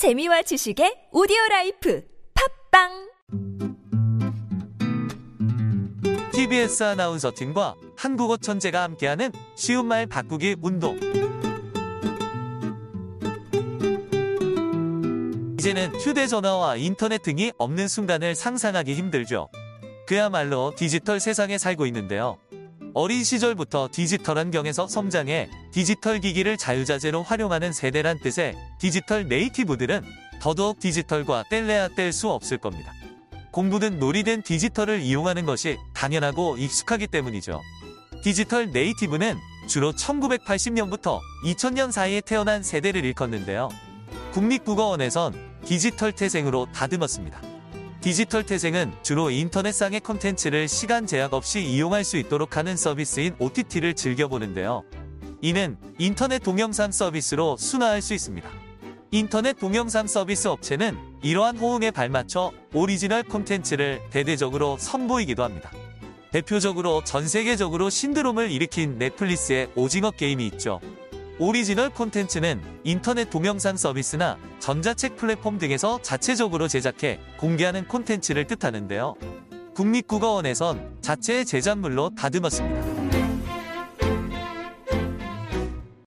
재미와 지식의 오디오 life 팟빵 TBS 아나운서 팀과 한국어 천재가 함께하는 쉬운 말 바꾸기 운동. 이제는 휴대전화와 인터넷 등이 없는 순간을 상상하기 힘들죠. 그야말로 디지털 세상에 살고 있는데요. 어린 시절부터 디지털 환경에서 성장해 디지털 기기를 자유자재로 활용하는 세대란 뜻의 디지털 native들은 더더욱 디지털과 뗄래야 뗄 수 없을 겁니다. 공부든 놀이든 디지털을 이용하는 것이 당연하고 익숙하기 때문이죠. 디지털 네이티브는 주로 1980년부터 2000년 사이에 태어난 세대를 일컫는데요. 국립국어원에선 디지털 태생으로 다듬었습니다. 디지털 태생은 주로 인터넷상의 콘텐츠를 시간 제약 없이 이용할 수 있도록 하는 서비스인 OTT를 즐겨보는데요. 이는 인터넷 동영상 서비스로 순화할 수 있습니다. 인터넷 동영상 서비스 업체는 이러한 호응에 발맞춰 오리지널 콘텐츠를 대대적으로 선보이기도 합니다. 대표적으로 전 세계적으로 신드롬을 일으킨 넷플릭스의 오징어 게임이 있죠. 오리지널 콘텐츠는 인터넷 동영상 서비스나 전자책 플랫폼 등에서 자체적으로 제작해 공개하는 콘텐츠를 뜻하는데요. 국립국어원에선 자체 제작물로 다듬었습니다.